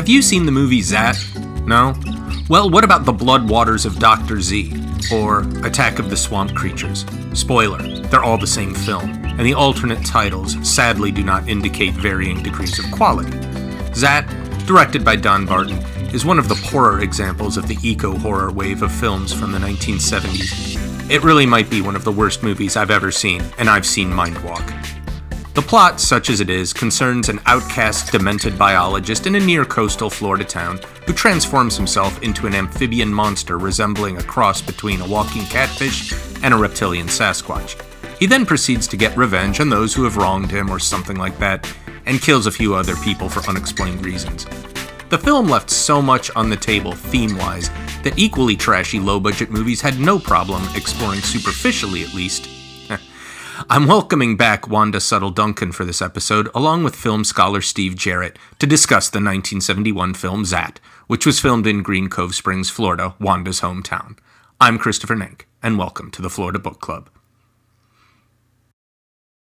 Have you seen the movie Zaat? No? Well, what about The Blood Waters of Dr. Z? Or Attack of the Swamp Creatures? Spoiler, they're all the same film, and the alternate titles sadly do not indicate varying degrees of quality. Zaat, directed by Don Barton, is one of the poorer examples of the eco horror wave of films from the 1970s. It really might be one of the worst movies I've ever seen, and I've seen Mindwalk. The plot, such as it is, concerns an outcast, demented biologist in a near coastal Florida town who transforms himself into an amphibian monster resembling a cross between a walking catfish and a reptilian Sasquatch. He then proceeds to get revenge on those who have wronged him or something like that, and kills a few other people for unexplained reasons. The film left so much on the table theme wise that equally trashy low budget movies had no problem exploring superficially at least I'm welcoming back Wanda Suttle Duncan for this episode, along with film scholar Steve Jarrett, to discuss the 1971 film Zaat, which was filmed in Green Cove Springs, Florida, Wanda's hometown. I'm Christopher Nank, and welcome to the Florida Book Club.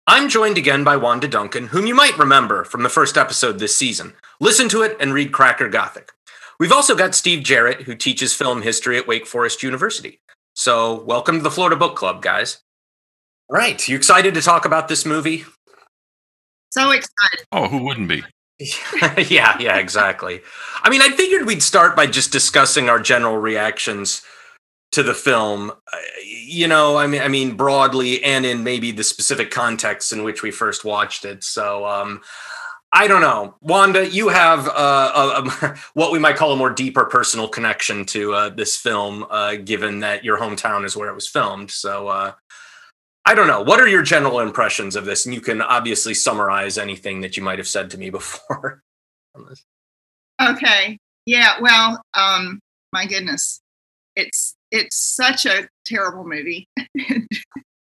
I'm joined again by Wanda Duncan, whom you might remember from the first episode this season. Listen to it and read Cracker Gothic. We've also got Steve Jarrett, who teaches film history at Wake Forest University. So, welcome to the Florida Book Club, guys. All right. You excited to talk about this movie? So excited. Oh, who wouldn't be? yeah, yeah, exactly. I mean, I figured we'd start by just discussing our general reactions to the film. Uh, you know, I mean, I mean broadly, and in maybe the specific context in which we first watched it. So, um, I don't know, Wanda. You have uh, a, a, what we might call a more deeper personal connection to uh, this film, uh, given that your hometown is where it was filmed. So, uh, I don't know. What are your general impressions of this? And you can obviously summarize anything that you might have said to me before. okay. Yeah. Well, um, my goodness, it's it's such a terrible movie,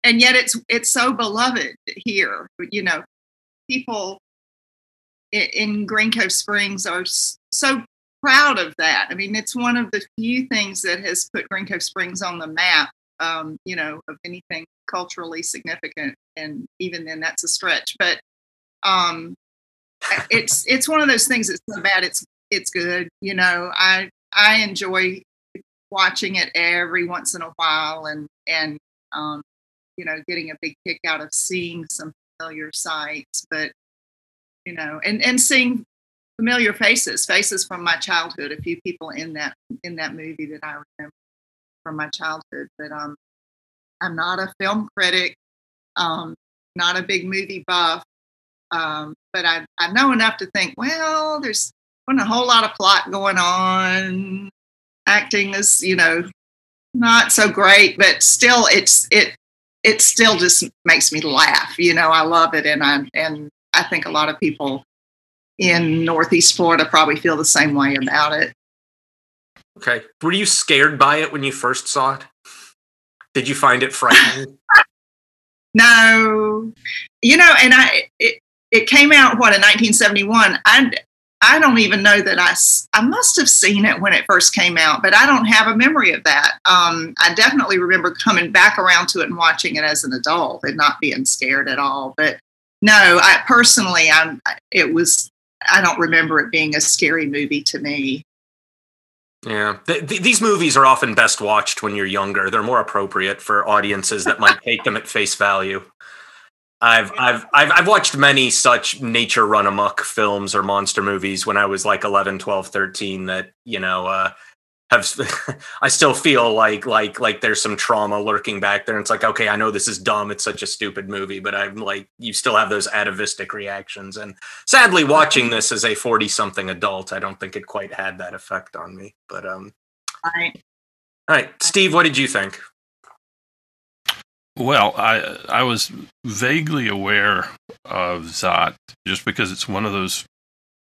and yet it's it's so beloved here. You know, people in Green Cove Springs are so proud of that. I mean, it's one of the few things that has put Green Cove Springs on the map. Um, you know, of anything culturally significant, and even then, that's a stretch. But um, it's it's one of those things that's so bad it's it's good. You know, I I enjoy watching it every once in a while, and and um, you know, getting a big kick out of seeing some familiar sights, but you know, and and seeing familiar faces, faces from my childhood. A few people in that in that movie that I remember from my childhood, but um, I'm not a film critic, um, not a big movie buff, um, but I, I know enough to think, well, there's a whole lot of plot going on. Acting is, you know, not so great, but still, it's it it still just makes me laugh. You know, I love it, and I and I think a lot of people in Northeast Florida probably feel the same way about it. Okay, were you scared by it when you first saw it? Did you find it frightening? no, you know, and I it, it came out what in 1971. I I don't even know that I I must have seen it when it first came out, but I don't have a memory of that. Um, I definitely remember coming back around to it and watching it as an adult and not being scared at all. But no, I personally, I'm it was I don't remember it being a scary movie to me. Yeah, th- th- these movies are often best watched when you're younger. They're more appropriate for audiences that might take them at face value. I've, I've I've I've watched many such nature run amok films or monster movies when I was like 11, 12, 13 that, you know, uh, have I still feel like like like there's some trauma lurking back there. And it's like, okay, I know this is dumb. It's such a stupid movie, but I'm like, you still have those atavistic reactions. And sadly, watching this as a 40 something adult, I don't think it quite had that effect on me. But um, all right, all right, Steve, what did you think? Well, I I was vaguely aware of Zaat just because it's one of those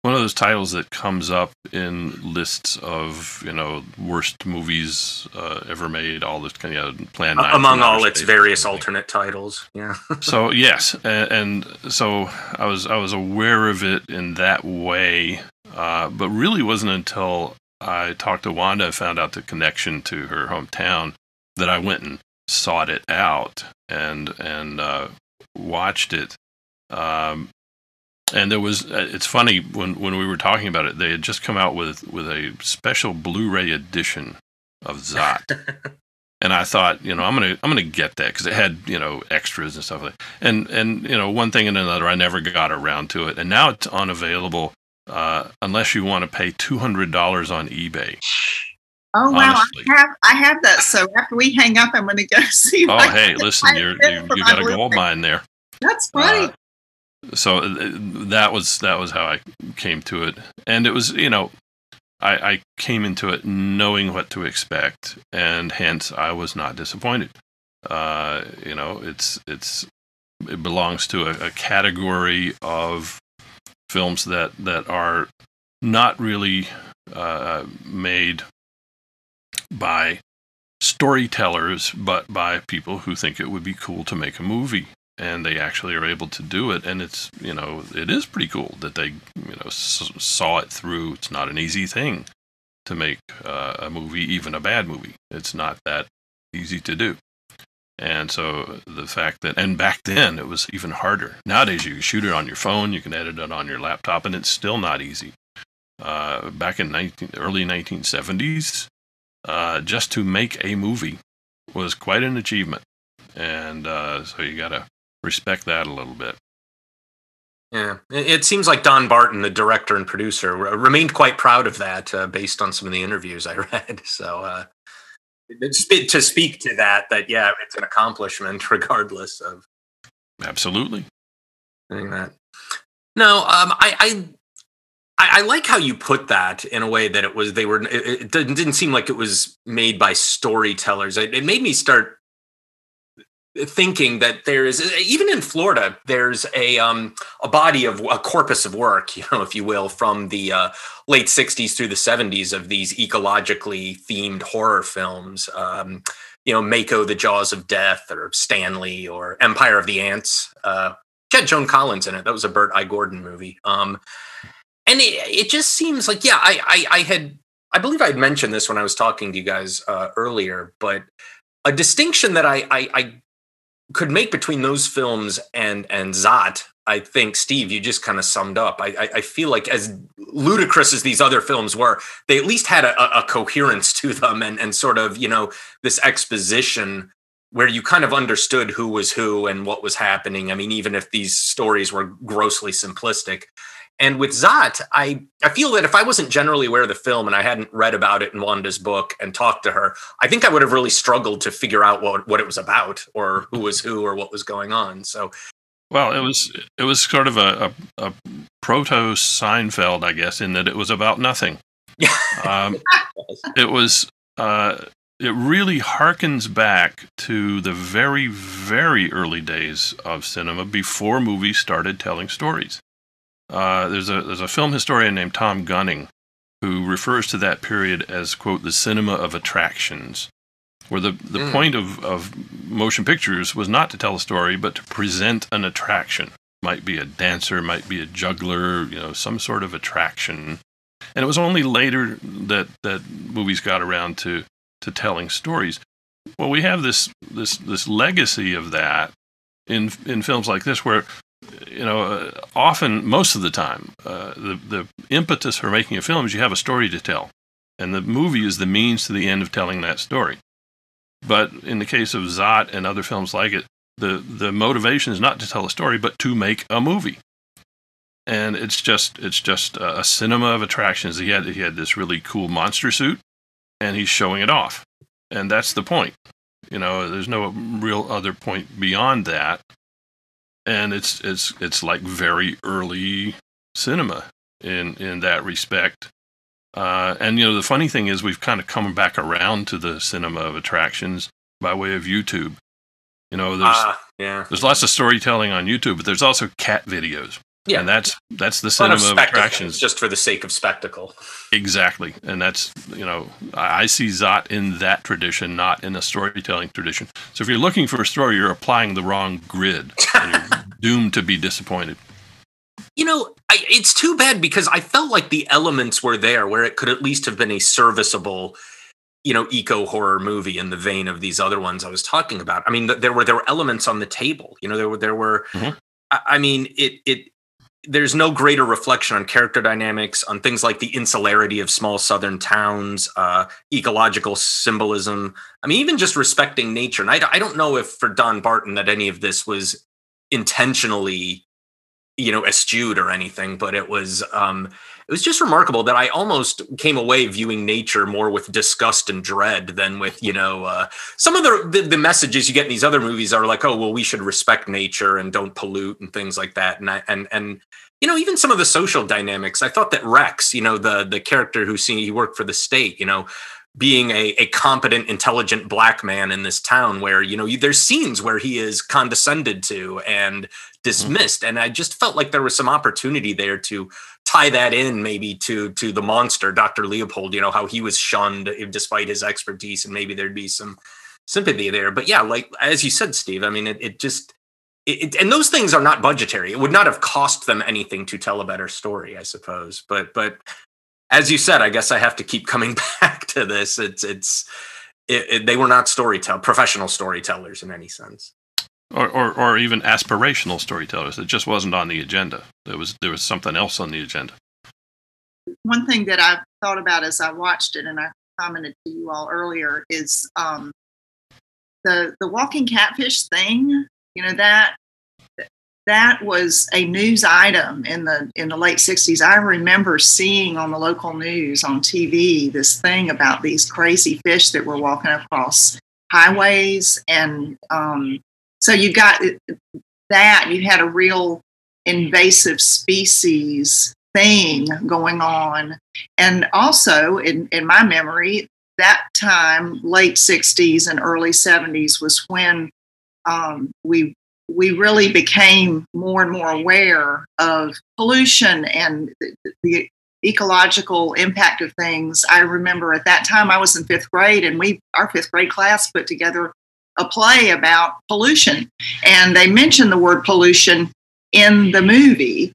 one of those titles that comes up in lists of you know worst movies uh, ever made. All this kind of plan uh, among all its various alternate titles. Yeah. so yes, and, and, so I was I was aware of it in that way, uh, but really wasn't until I talked to Wanda and found out the connection to her hometown that I went and sought it out and and uh, watched it. Um, and there was uh, it's funny when when we were talking about it they had just come out with with a special blu-ray edition of zaat and i thought you know i'm gonna i'm gonna get that because it had you know extras and stuff like that. and and you know one thing and another i never got around to it and now it's unavailable uh, unless you want to pay $200 on ebay Oh wow, Honestly. I have I have that. So after we hang up, I'm going to go see. oh hey listen you're, you you got a gold mine there That's funny. Uh, so uh, that was that was how I came to it, and it was you know, I, I came into it knowing what to expect, and hence I was not disappointed. Uh, you know, it's it's it belongs to a, a category of films that that are not really uh, made by storytellers, but by people who think it would be cool to make a movie and they actually are able to do it and it's you know it is pretty cool that they you know s- saw it through. It's not an easy thing to make uh, a movie even a bad movie. It's not that easy to do. And so the fact that and back then it was even harder. Nowadays you shoot it on your phone you can edit it on your laptop and it's still not easy. Uh, back in 19, early 1970s uh, just to make a movie was quite an achievement. And uh, so you got to respect that a little bit. Yeah, it, seems like Don Barton, the director and producer, remained quite proud of that, uh, based on some of the interviews I read. So, uh, to speak to that, that yeah, it's an accomplishment regardless of Absolutely. doing that. No, um, I, I, I, like how you put that in a way that it was they were. It, didn't, didn't seem like it was made by storytellers. It made me start thinking that there is even in Florida there's a um a body of a corpus of work you know if you will from the uh, late 60s through the 70s of these ecologically themed horror films um you know Mako the Jaws of Death or Stanley or Empire of the Ants uh had Joan Collins in it. That was a Bert I. Gordon movie. Um and it, it just seems like yeah I, I I had I believe I had mentioned this when I was talking to you guys uh, earlier but a distinction that I, I, I could make between those films and and Zaat, I think Steve, you just kind of summed up. I, I I feel like as ludicrous as these other films were, they at least had a, a coherence to them and and sort of you know this exposition where you kind of understood who was who and what was happening. I mean, even if these stories were grossly simplistic. And with Zaat, I, I feel that if I wasn't generally aware of the film and I hadn't read about it in Wanda's book and talked to her, I think I would have really struggled to figure out what, what it was about or who was who or what was going on. So, Well, it was it was sort of a, a, a proto Seinfeld, I guess, in that it was about nothing. yeah. Um, it was uh, it really harkens back to the very very early days of cinema before movies started telling stories. Uh, there's a there's a film historian named Tom Gunning who refers to that period as quote the cinema of attractions, where the the Mm. point of of motion pictures was not to tell a story but to present an attraction. Might be a dancer, might be a juggler, you know, some sort of attraction. And it was only later that that movies got around to to telling stories. Well, we have this this this legacy of that in in films like this, where you know uh, often most of the time uh, the the impetus for making a film is you have a story to tell, and the movie is the means to the end of telling that story. But in the case of Zaat and other films like it, the the motivation is not to tell a story, but to make a movie and it's just it's just a, a cinema of attractions. He had he had this really cool monster suit, and he's showing it off, and that's the point. You know, there's no real other point beyond that, and it's it's it's like very early cinema in in that respect. Uh, and you know, the funny thing is, we've kind of come back around to the cinema of attractions by way of YouTube. You know, there's Ah, yeah. there's lots of storytelling on YouTube, but there's also cat videos. Yeah. And that's that's the cinema of of attractions. just for the sake of spectacle. Exactly. And that's, you know, I see Zaat in that tradition, not in a storytelling tradition. So if you're looking for a story, you're applying the wrong grid and doomed to be disappointed. You know, I, it's too bad because I felt like the elements were there where it could at least have been a serviceable, you know, eco horror movie in the vein of these other ones I was talking about. I mean, th- there were there were elements on the table. You know, there were there were. Mhm. I, I mean, it it there's no greater reflection on character dynamics, on things like the insularity of small southern towns, uh, ecological symbolism. I mean, even just respecting nature. And I, I don't know if for Don Barton that any of this was intentionally, you know, eschewed or anything, but it was um, it was just remarkable that I almost came away viewing nature more with disgust and dread than with, you know, uh, some of the, the, the messages you get in these other movies are like, oh, well, we should respect nature and don't pollute and things like that. And I, and and you know, even some of the social dynamics. I thought that Rex, you know, the the character who see he worked for the state, you know, being a, a competent, intelligent black man in this town where, you know, you, there's scenes where he is condescended to and mm-hmm. dismissed. Mm-hmm. And I just felt like there was some opportunity there to tie that in maybe to to the monster, Dr. Leopold, you know, how he was shunned despite his expertise, and maybe there'd be some sympathy there. But yeah, like as you said, Steve, I mean, it, it just it, and those things are not budgetary. It would not have cost them anything to tell a better story, I suppose. But but as you said, I guess I have to keep coming back to this. It's it's it, it, they were not storytell professional storytellers in any sense, or, or or even aspirational storytellers. It just wasn't on the agenda. There was there was something else on the agenda. One thing that I thought about as I watched it, and I commented to you all earlier, is um, the the walking catfish thing. You know that that was a news item in the in the late 60s i remember seeing on the local news on tv this thing about these crazy fish that were walking across highways and um, so you got that you had a real invasive species thing going on. And also in, in my memory that time late 60s and early 70s was when um, we we really became more and more aware of pollution and the, ecological impact of things. I remember at that time I was in fifth grade, and we our fifth grade class put together a play about pollution, and they mentioned the word pollution in the movie.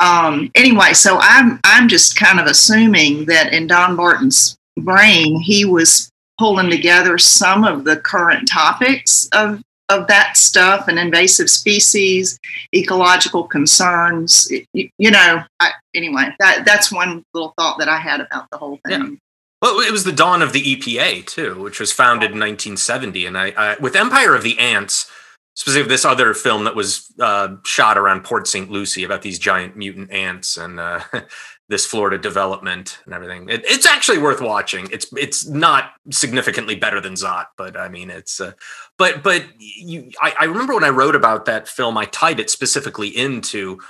Um, anyway, so I'm I'm just kind of assuming that in Don Barton's brain he was pulling together some of the current topics of of that stuff and invasive species, ecological concerns. You, you know, I, anyway, that that's one little thought that I had about the whole thing. Yeah. Well, it was the dawn of the EPA too, which was founded in 1970, and I, I with Empire of the Ants, specifically this other film that was uh, shot around Port St. Lucie about these giant mutant ants, and uh, this Florida development and everything. It, it's actually worth watching. It's it's not significantly better than Zaat, but I mean it's. Uh, but but you, I, I remember when I wrote about that film, I tied it specifically into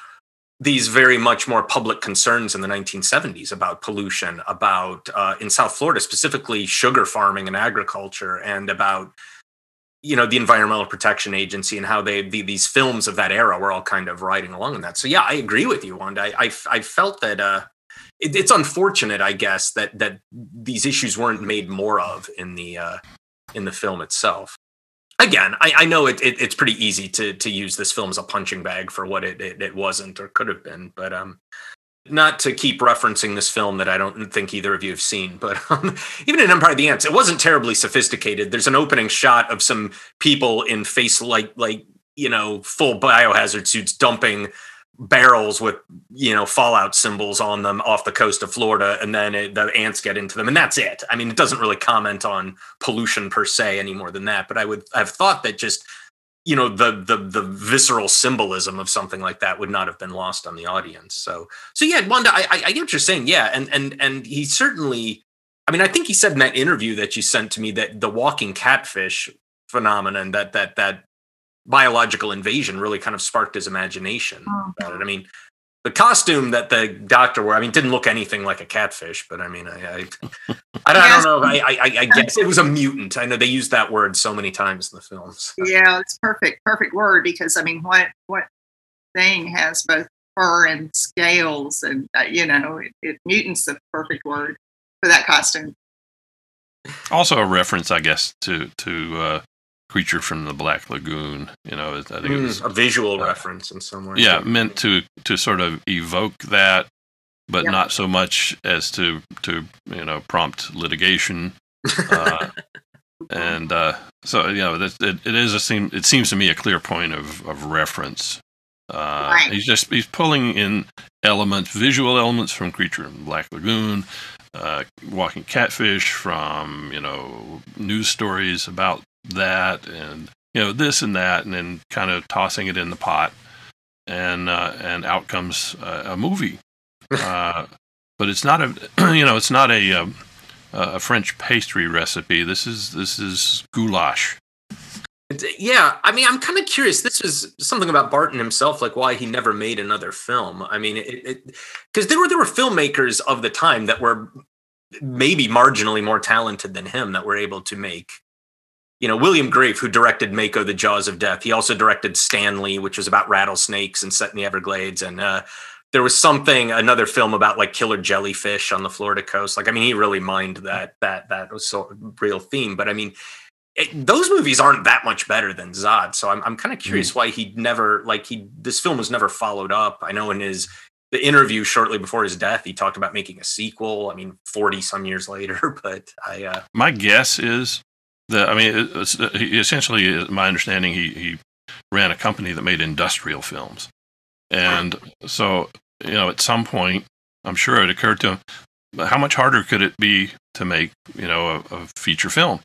these very much more public concerns in the 1970s about pollution, about uh, in South Florida specifically sugar farming and agriculture, and about you know the environmental protection agency and how they the, these films of that era were all kind of riding along in that. So yeah i agree with you wanda. I i, I felt that uh it, it's unfortunate i guess that that these issues weren't made more of in the uh in the film itself. Again i, I know it, it, it's pretty easy to to use this film as a punching bag for what it, it, it wasn't or could have been but um not to keep referencing this film that I don't think either of you have seen, but um, even in Empire of the Ants, it wasn't terribly sophisticated. There's an opening shot of some people in face like like you know full biohazard suits dumping barrels with you know fallout symbols on them off the coast of Florida, and then it, the ants get into them, and that's it. I mean, it doesn't really comment on pollution per se any more than that. But I would have thought that just you know the the the visceral symbolism of something like that would not have been lost on the audience. So so yeah, Wanda, I I, get what you're saying. Yeah, and and and he certainly. I mean, I think he said in that interview that you sent to me that the walking catfish phenomenon, that that that biological invasion, really kind of sparked his imagination oh. about it. I mean, the costume that the doctor wore, I mean, didn't look anything like a catfish, but I mean, I, I, I, don't, I don't know. I, I, I, guess it was a mutant. I know they used that word so many times in the films. Yeah, it's perfect, perfect word because I mean, what what thing has both fur and scales, and uh, you know, it, it mutants the perfect word for that costume. Also, a reference, I guess, to to uh, creature from the Black Lagoon. You know, I think mm, it was a visual uh, reference in some way. Yeah, meant to to sort of evoke that, but yep. not so much as to to you know prompt litigation. Uh, and uh, so you know, it, it is a seem it seems to me a clear point of of reference Uh, Right. He's just he's pulling in elements, visual elements from Creature in the Black Lagoon, uh, Walking Catfish from you know news stories about that, and you know this and that, and then kind of tossing it in the pot, and uh, and out comes uh, a movie. Uh, but it's not a you know it's not a um, a French pastry recipe. This is this is goulash. Yeah, I mean, I'm kind of curious. This is something about Barton himself, like why he never made another film. I mean, it because there were there were filmmakers of the time that were maybe marginally more talented than him that were able to make. You know, William Grefé, who directed Mako: The Jaws of Death, he also directed Stanley, which was about rattlesnakes and set in the Everglades, and uh, there was something another film about like killer jellyfish on the Florida coast. Like, I mean, he really mined that that that was so real theme. But I mean, it, those movies aren't that much better than Zaat. So I'm I'm kind of curious why he never like he this film was never followed up. I know in his the interview shortly before his death, he talked about making a sequel. I mean, forty some years later, but I uh, My guess is that I mean, it- it's, he essentially, uh, my understanding, he he ran a company that made industrial films, and so you know, at some point, I'm sure it occurred to him, how much harder could it be to make you know a, a feature film,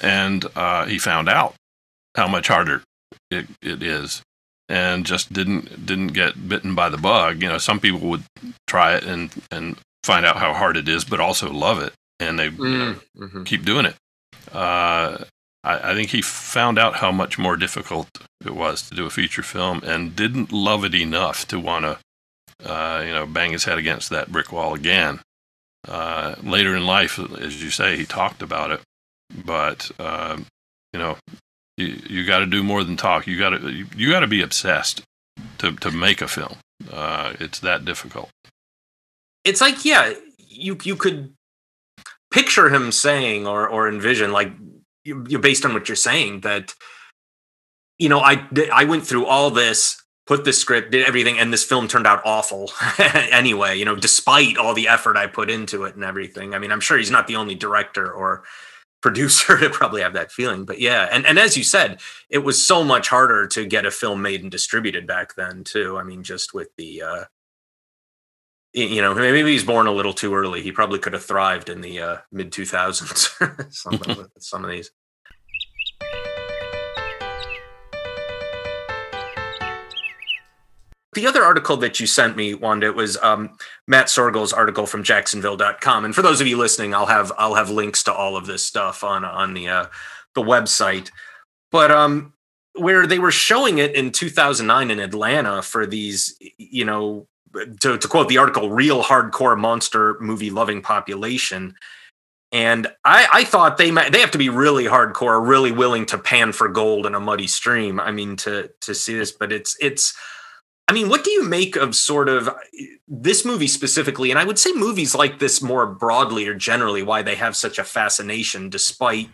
and uh, he found out how much harder it, it is. And just didn't didn't get bitten by the bug. You know, some people would try it and and find out how hard it is, but also love it, and they you know, mhm. keep doing it. Uh, I, I think he found out how much more difficult it was to do a feature film, and didn't love it enough to want to, uh, you know, bang his head against that brick wall again. Uh, later in life, as you say, he talked about it, but um, you know, you, you got to do more than talk. You got to you, you got to be obsessed to to make a film. Uh, it's that difficult. it's like yeah you you could picture him saying or or envision like you, you based on what you're saying that you know i i went through all this put the script did everything and this film turned out awful anyway you know despite all the effort i put into it and everything. I mean i'm sure he's not the only director or producer to probably have that feeling but yeah. And and as you said it was so much harder to get a film made and distributed back then too. I mean just with the uh you know maybe he's born a little too early. He probably could have thrived in the uh, mid 2000s some, of, some of these. The other article that you sent me wanda was um, matt soergel's article from jacksonville.com and for those of you listening i'll have i'll have links to all of this stuff on on the uh, the website. But um where they were showing it in 2009 in atlanta for these you know to, to quote the article, real hardcore monster movie loving population. And I, I thought they might, they have to be really hardcore, really willing to pan for gold in a muddy stream. I mean, to to see this, but it's it's. I mean, what do you make of sort of uh, this movie specifically? And I would say movies like this more broadly or generally, why they have such a fascination, despite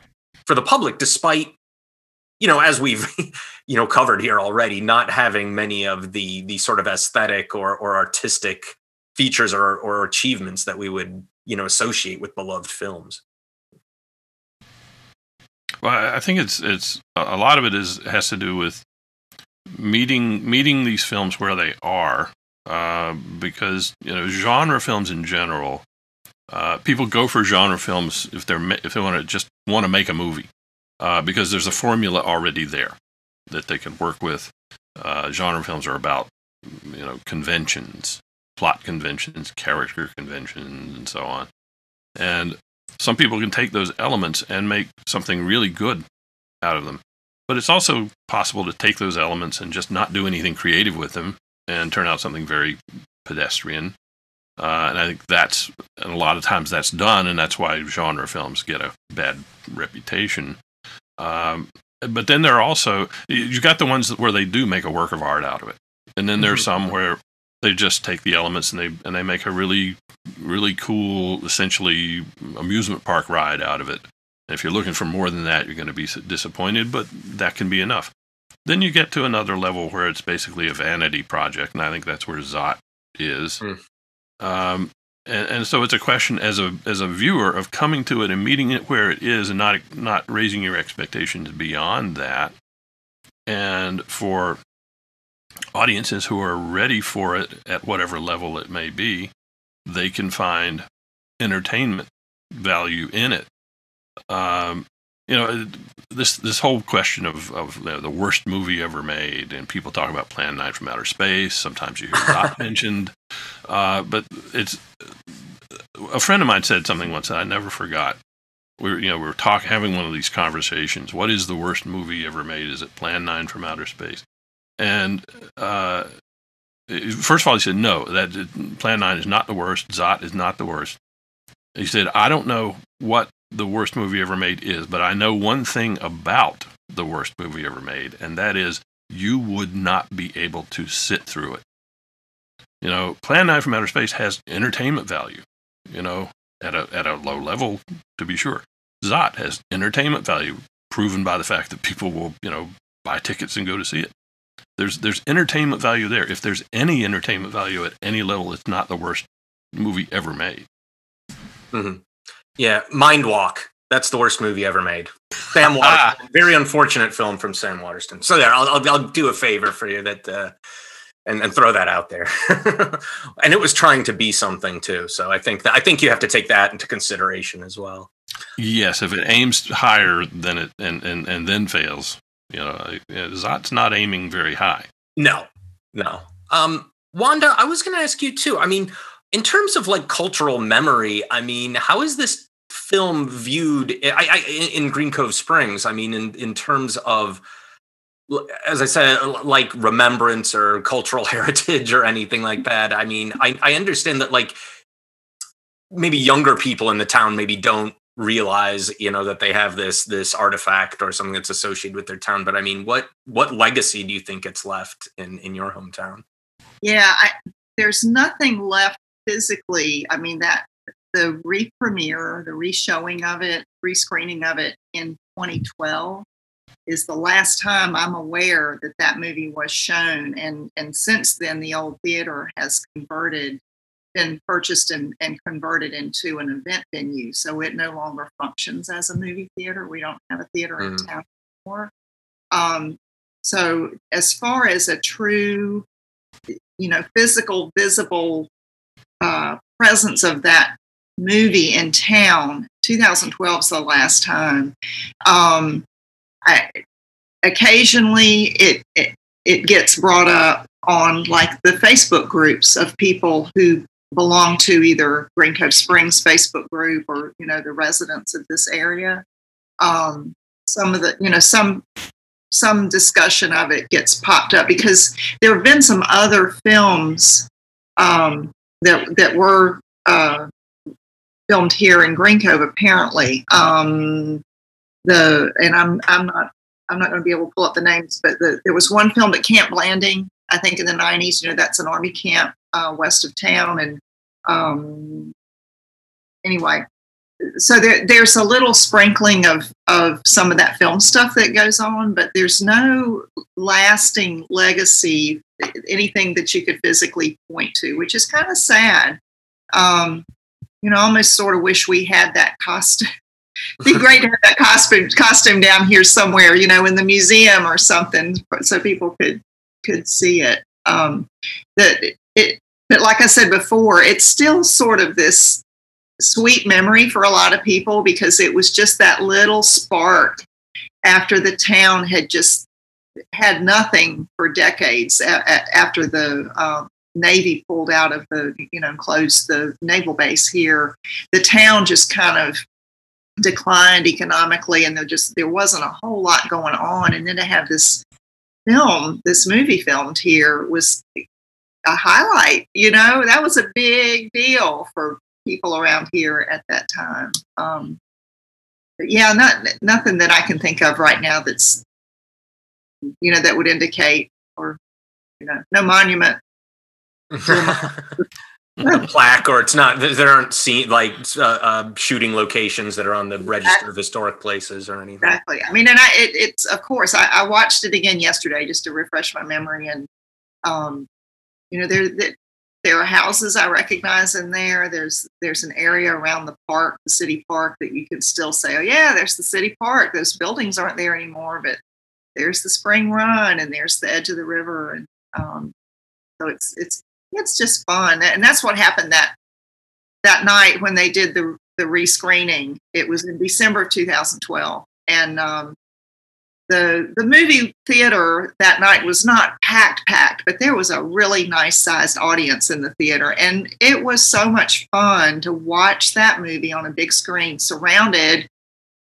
for the public, despite you know, as we've you know covered here already, not having many of the the sort of aesthetic or or artistic features or or achievements that we would you know associate with beloved films. Well, I think it's it's a lot of it is has to do with meeting meeting these films where they are, uh, because you know genre films in general, uh, people go for genre films if they're if they want to just want to make a movie, uh, because there's a formula already there that they can work with. Uh, genre films are about you know conventions, plot conventions, character conventions, and so on, and some people can take those elements and make something really good out of them. But it's also possible to take those elements and just not do anything creative with them and turn out something very pedestrian. Uh, and I think that's, and a lot of times that's done, and that's why genre films get a bad reputation. Um, but then there are also, you got the ones where they do make a work of art out of it. And then there's Mhm. some where they just take the elements and they and they make a really really cool essentially amusement park ride out of it and if you're looking for more than that you're going to be disappointed but that can be enough then you get to another level where it's basically a vanity project and i think that's where zaat is Hmm. um, and, and so it's a question as a as a viewer of coming to it and meeting it where it is and not not raising your expectations beyond that and for audiences who are ready for it at whatever level it may be, they can find entertainment value in it. Um, you know, this this whole question of of you know, the worst movie ever made, and people talk about Plan Nine from Outer Space. Sometimes you hear that mentioned, uh, but it's a friend of mine said something once that I never forgot. We were, you know, we were talking, having one of these conversations. What is the worst movie ever made? Is it Plan Nine from Outer Space? And uh, first of all, he said no. That Plan Nine is not the worst. Zaat is not the worst. He said, I don't know what the worst movie ever made is, but I know one thing about the worst movie ever made, and that is you would not be able to sit through it. You know, Plan 9 from Outer Space has entertainment value, you know, at a, at a low level, to be sure. Zaat has entertainment value, proven by the fact that people will, you know, buy tickets and go to see it. There's, there's entertainment value there. If there's any entertainment value at any level, it's not the worst movie ever made. Mm-hmm. Yeah, Mindwalk. That's the worst movie ever made. Sam Waterston. very unfortunate film from Sam Waterston. So there, I'll, I'll, I'll do a favor for you that, uh, and, and throw that out there. and it was trying to be something too. So I think that I think you have to take that into consideration as well. Yes, if it aims higher than it and and and then fails, you know, Zaat's not aiming very high. No, no. Um, Wanda, I was going to ask you too. I mean, in terms of like cultural memory, I mean, how is this film viewed eh, I, I, in Green Cove Springs? I mean, in in terms of as I said, like remembrance or cultural heritage or anything like that. I mean, I, I understand that like maybe younger people in the town maybe don't realize you know that they have this this artifact or something that's associated with their town but i mean what what legacy do you think it's left in in your hometown yeah I, there's nothing left physically, I mean, that the re-premiere, the re-showing of it, re-screening of it in 2012 is the last time I'm aware that that movie was shown. And, and since then, the old theater has converted, been purchased and, and converted into an event venue. So it no longer functions as a movie theater. We don't have a theater mm-hmm. in town anymore. Um, so as far as a true, you know, physical, visible uh, presence of that movie in town. 2012 is the last time. Um, I, occasionally, it, it it gets brought up on like the Facebook groups of people who belong to either Green Cove Springs Facebook group or you know the residents of this area. Um, some of the you know some some discussion of it gets popped up because there have been some other films um, that that were uh, filmed here in Green Cove. Apparently, um, the and I'm I'm not I'm not going to be able to pull up the names, but the, there was one filmed at Camp Blanding, I think in the 90s. You know, that's an army camp uh, west of town, and um, anyway, so there, there's a little sprinkling of of some of that film stuff that goes on, but there's no lasting legacy, anything that you could physically point to, which is kind of sad. Um, you know, I almost sort of wish we had that costume. be great to have that costume costume down here somewhere, you know, in the museum or something, so people could could see it. Um, that it, but like I said before, it's still sort of this sweet memory for a lot of people because it was just that little spark after the town had just had nothing for decades after the uh, Navy pulled out of the, you know, closed the naval base here. The town just kind of declined economically, and there just there wasn't a whole lot going on. And then to have this film, this movie filmed here, was a highlight. You know, that was a big deal for people around here at that time. Um, but yeah, not nothing that I can think of right now that's you know that would indicate or you know no monument. a plaque or it's not there aren't seen like uh, uh, shooting locations that are on the register of historic places or anything exactly i mean and i it, it's of course I, I, watched it again yesterday just to refresh my memory and um you know there there are houses I recognize in there. There's there's an area around the park, the city park, that you can still say, oh yeah, there's the city park. Those buildings aren't there anymore, but there's the spring run and there's the edge of the river. And Um, so it's it's it's just fun, and that's what happened that that night when they did the the rescreening. It was in December of 2012, and um, the the movie theater that night was not packed packed but there was a really nice sized audience in the theater and it was so much fun to watch that movie on a big screen surrounded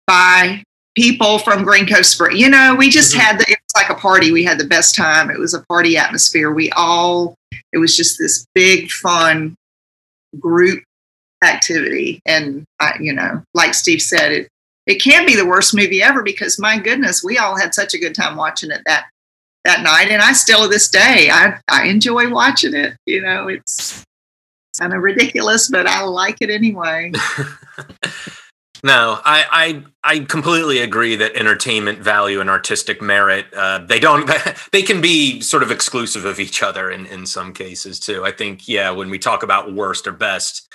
by people from green cove spring you know we just mm-hmm. had the, it was like a party we had the best time it was a party atmosphere we all it was just this big fun group activity and I, you know like steve said it it can be the worst movie ever because my goodness, we all had such a good time watching it that that night, and I still to this day I I enjoy watching it. You know, it's kind of ridiculous, but I like it anyway. No, I, I I completely agree that entertainment value and artistic merit uh, they don't they can be sort of exclusive of each other in in some cases too. I think yeah, when we talk about worst or best,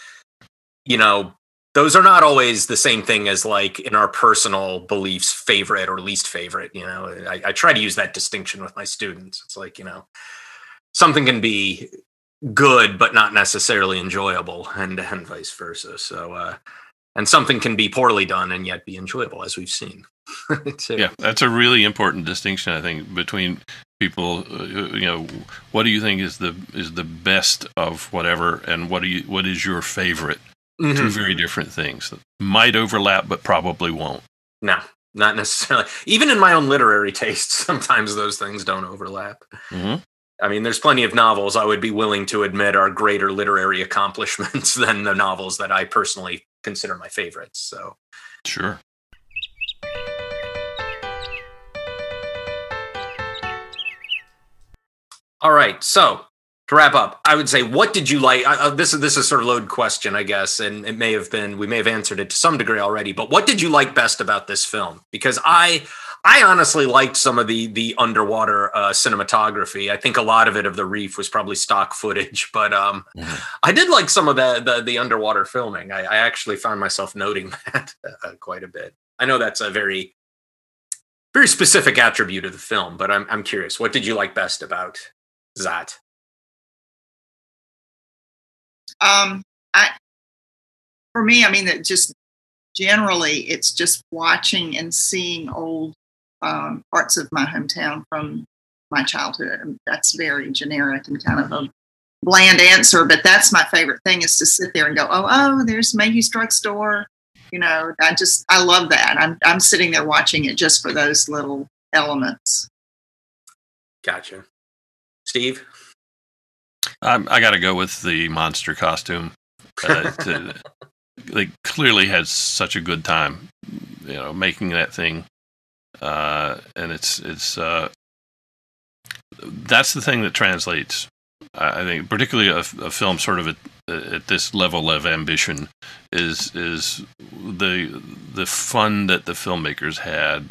you know, those are not always the same thing as like in our personal beliefs favorite or least favorite you know? I, I, try to use that distinction with my students. It's like you know something can be good but not necessarily enjoyable and and vice versa. So uh and something can be poorly done and yet be enjoyable as we've seen so, yeah that's a really important distinction i think between people uh, you know what do you think is the is the best of whatever and what do you what is your favorite Mm-hmm. Two very different things that might overlap, but probably won't. No, not necessarily. Even in my own literary tastes, sometimes those things don't overlap. Mm-hmm. I mean, there's plenty of novels I would be willing to admit are greater literary accomplishments than the novels that I personally consider my favorites. So, sure. All right. So, to wrap up, I would say, what did you like? Uh, this is this is sort of load question, I guess, and it may have been we may have answered it to some degree already. But what did you like best about this film? Because I I honestly liked some of the the underwater uh, cinematography. I think a lot of it of the reef was probably stock footage, but um, mm-hmm. I did like some of the the, the underwater filming. I, I, actually found myself noting that uh, quite a bit. I know that's a very very specific attribute of the film, but I'm I'm curious. What did you like best about that? Um, I, for me, I mean, that just generally, it's just watching and seeing old um, parts of my hometown from my childhood. That's very generic and kind of a bland answer, but that's my favorite thing is to sit there and go, oh, oh, there's Mayhew's drugstore. You know, I just I love that. I'm I'm sitting there watching it just for those little elements. Gotcha, Steve. I'm, I got to go with the monster costume. Uh, to, they clearly had such a good time, you know, making that thing. Uh, and it's it's uh, that's the thing that translates. I think, particularly a, a film sort of at, at, this level of ambition, is is the the fun that the filmmakers had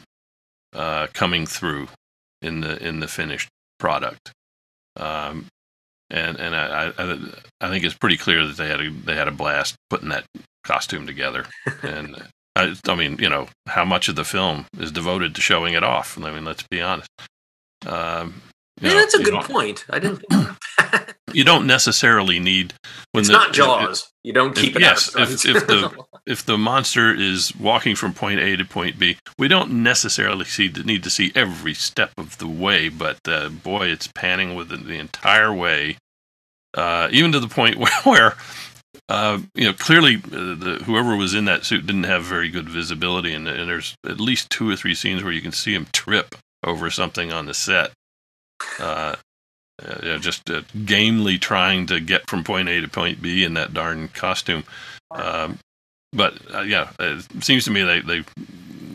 uh, coming through in the in the finished product. Um, and and I, I, I think it's pretty clear that they had a they had a blast putting that costume together. and I, I mean, you know, how much of the film is devoted to showing it off? I mean, let's be honest. Um, yeah, know, that's a good point. I didn't. you don't necessarily need when it's the, not Jaws. If, you don't keep if, it. Yes, if, if the if the monster is walking from point A to point B, we don't necessarily see need to see every step of the way. But uh, boy, it's panning with the, the entire way, uh, even to the point where, where uh, you know clearly uh, the, whoever was in that suit didn't have very good visibility, and, and there's at least two or three scenes where you can see him trip over something on the set uh, uh, just uh, gamely trying to get from point A to point B in that darn costume. Um, but uh, yeah, it seems to me they they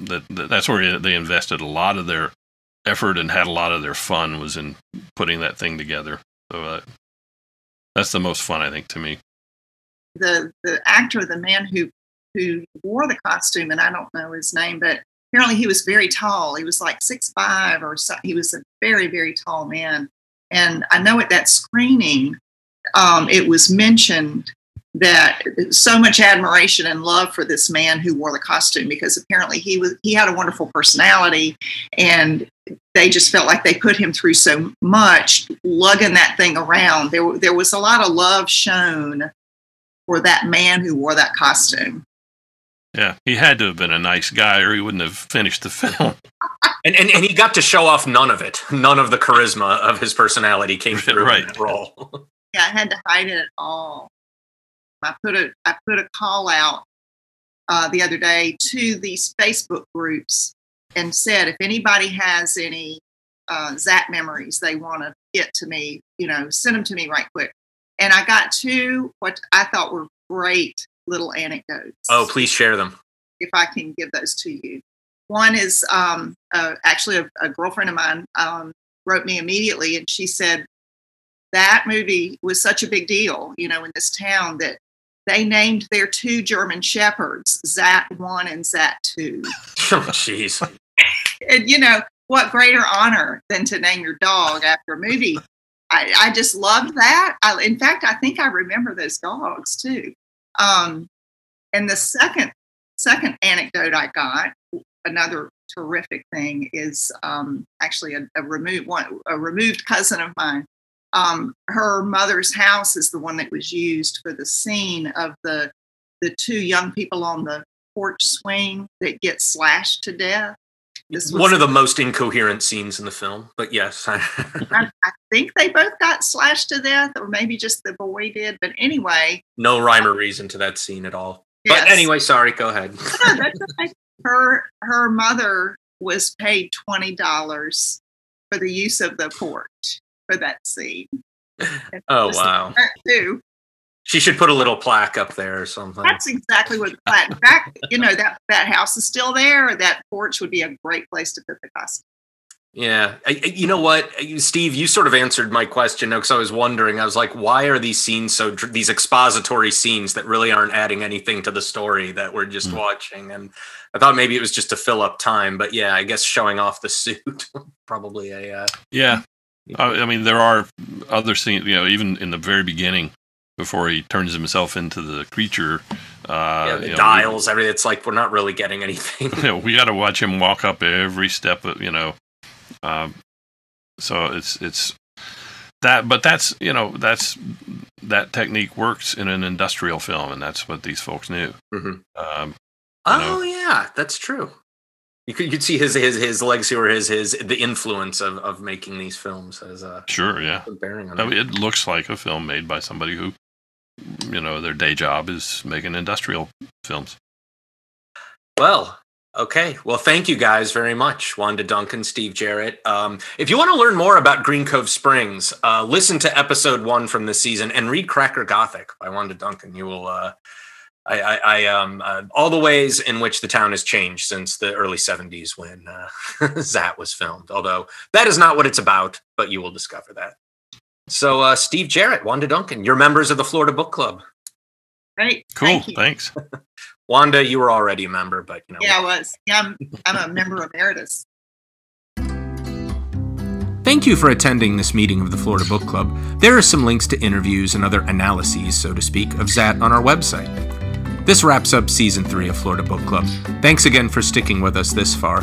that, that that's where they invested a lot of their effort and had a lot of their fun was in putting that thing together. So that's the most fun I think to me. The the actor, the man who who wore the costume, and I don't know his name, but apparently he was very tall. He was like six five or so. He was a very very tall man. And I know at that screening, um, it was mentioned that so much admiration and love for this man who wore the costume because apparently he was he had a wonderful personality and they just felt like they put him through so much lugging that thing around. There, there was a lot of love shown for that man who wore that costume. Yeah, he had to have been a nice guy, or he wouldn't have finished the film. and, and and he got to show off none of it. None of the charisma of his personality came through Right. in that role. Yeah, I had to hide it all. I put a I put a call out uh, the other day to these Facebook groups and said if anybody has any uh, Zaat memories they want to get to me, you know, send them to me right quick. And I got two what I thought were great little anecdotes. Oh, please share them. if I can give those to you. One is um, uh, actually a, a girlfriend of mine um, wrote me immediately, and she said that movie was such a big deal, you know, in this town that they named their two German shepherds Zaat One and Zaat Two. Oh, jeez. And you know, what greater honor than to name your dog after a movie? I, I just loved that. I, in fact, I think I remember those dogs too. Um, and the second second anecdote I got, another terrific thing, is um, actually a, a removed one, a removed cousin of mine. Um, her mother's house is the one that was used for the scene of the the two young people on the porch swing that get slashed to death. This was- One of the most incoherent scenes in the film, but yes. I, I think they both got slashed to death, or maybe just the boy did. But anyway, no rhyme or reason to that scene at all. But anyway, sorry, go ahead. No, that's okay. her her mother was paid twenty dollars for the use of the porch for that scene. Oh, wow. that too. She should put a little plaque up there or something. That's exactly what. In fact, you know that that house is still there. That porch would be a great place to put the costume. Yeah. I, I- you know what, Steve, you sort of answered my question because I was wondering. I was like, why are these scenes so, these expository scenes that really aren't adding anything to the story that we're just Hmm. watching? And I thought maybe it was just to fill up time. But yeah, I guess showing off the suit, probably a. Uh, yeah, I, I mean, there are other scenes. You know, even in the very beginning, before he turns himself into the creature. Uh, yeah, the you know, dials, everything. It's like we're not really getting anything. you know, we got to watch him walk up every step of you know um, so it's it's that but that's you know that's that technique works in an industrial film and that's what these folks knew Mhm. um, Oh yeah, that's true. You could you could see his his his legacy or his his the influence of of making these films as a sure yeah bearing on I it. mean, it looks like a film made by somebody who you know their day job is making industrial films Well, okay. Well, thank you guys very much, Wanda Duncan, Steve Jarrett. Um, if you want to learn more about Green Cove Springs, uh, listen to episode one from this season and read Cracker Gothic by Wanda Duncan. You will. Uh, I, I, I um, uh, all the ways in which the town has changed since the early '70s when uh, was filmed. Although that is not what it's about, but you will discover that. So, uh, Steve Jarrett, Wanda Duncan, you're members of the Florida Book Club. Right. cool Thank thanks Wanda, you were already a member, but you know, Yeah, I was. Yeah, I'm, I'm a member emeritus. Thank you for attending this meeting of the Florida Book Club. There are some links to interviews and other analyses, so to speak, of Zaat on our website. This wraps up season three of Florida Book Club. Thanks again for sticking with us this far.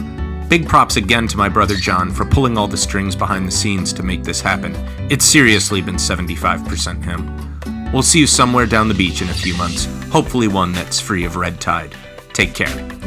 Big props again to my brother John for pulling all the strings behind the scenes to make this happen. It's seriously been 75% him. We'll see you somewhere down the beach in a few months, hopefully one that's free of red tide. Take care.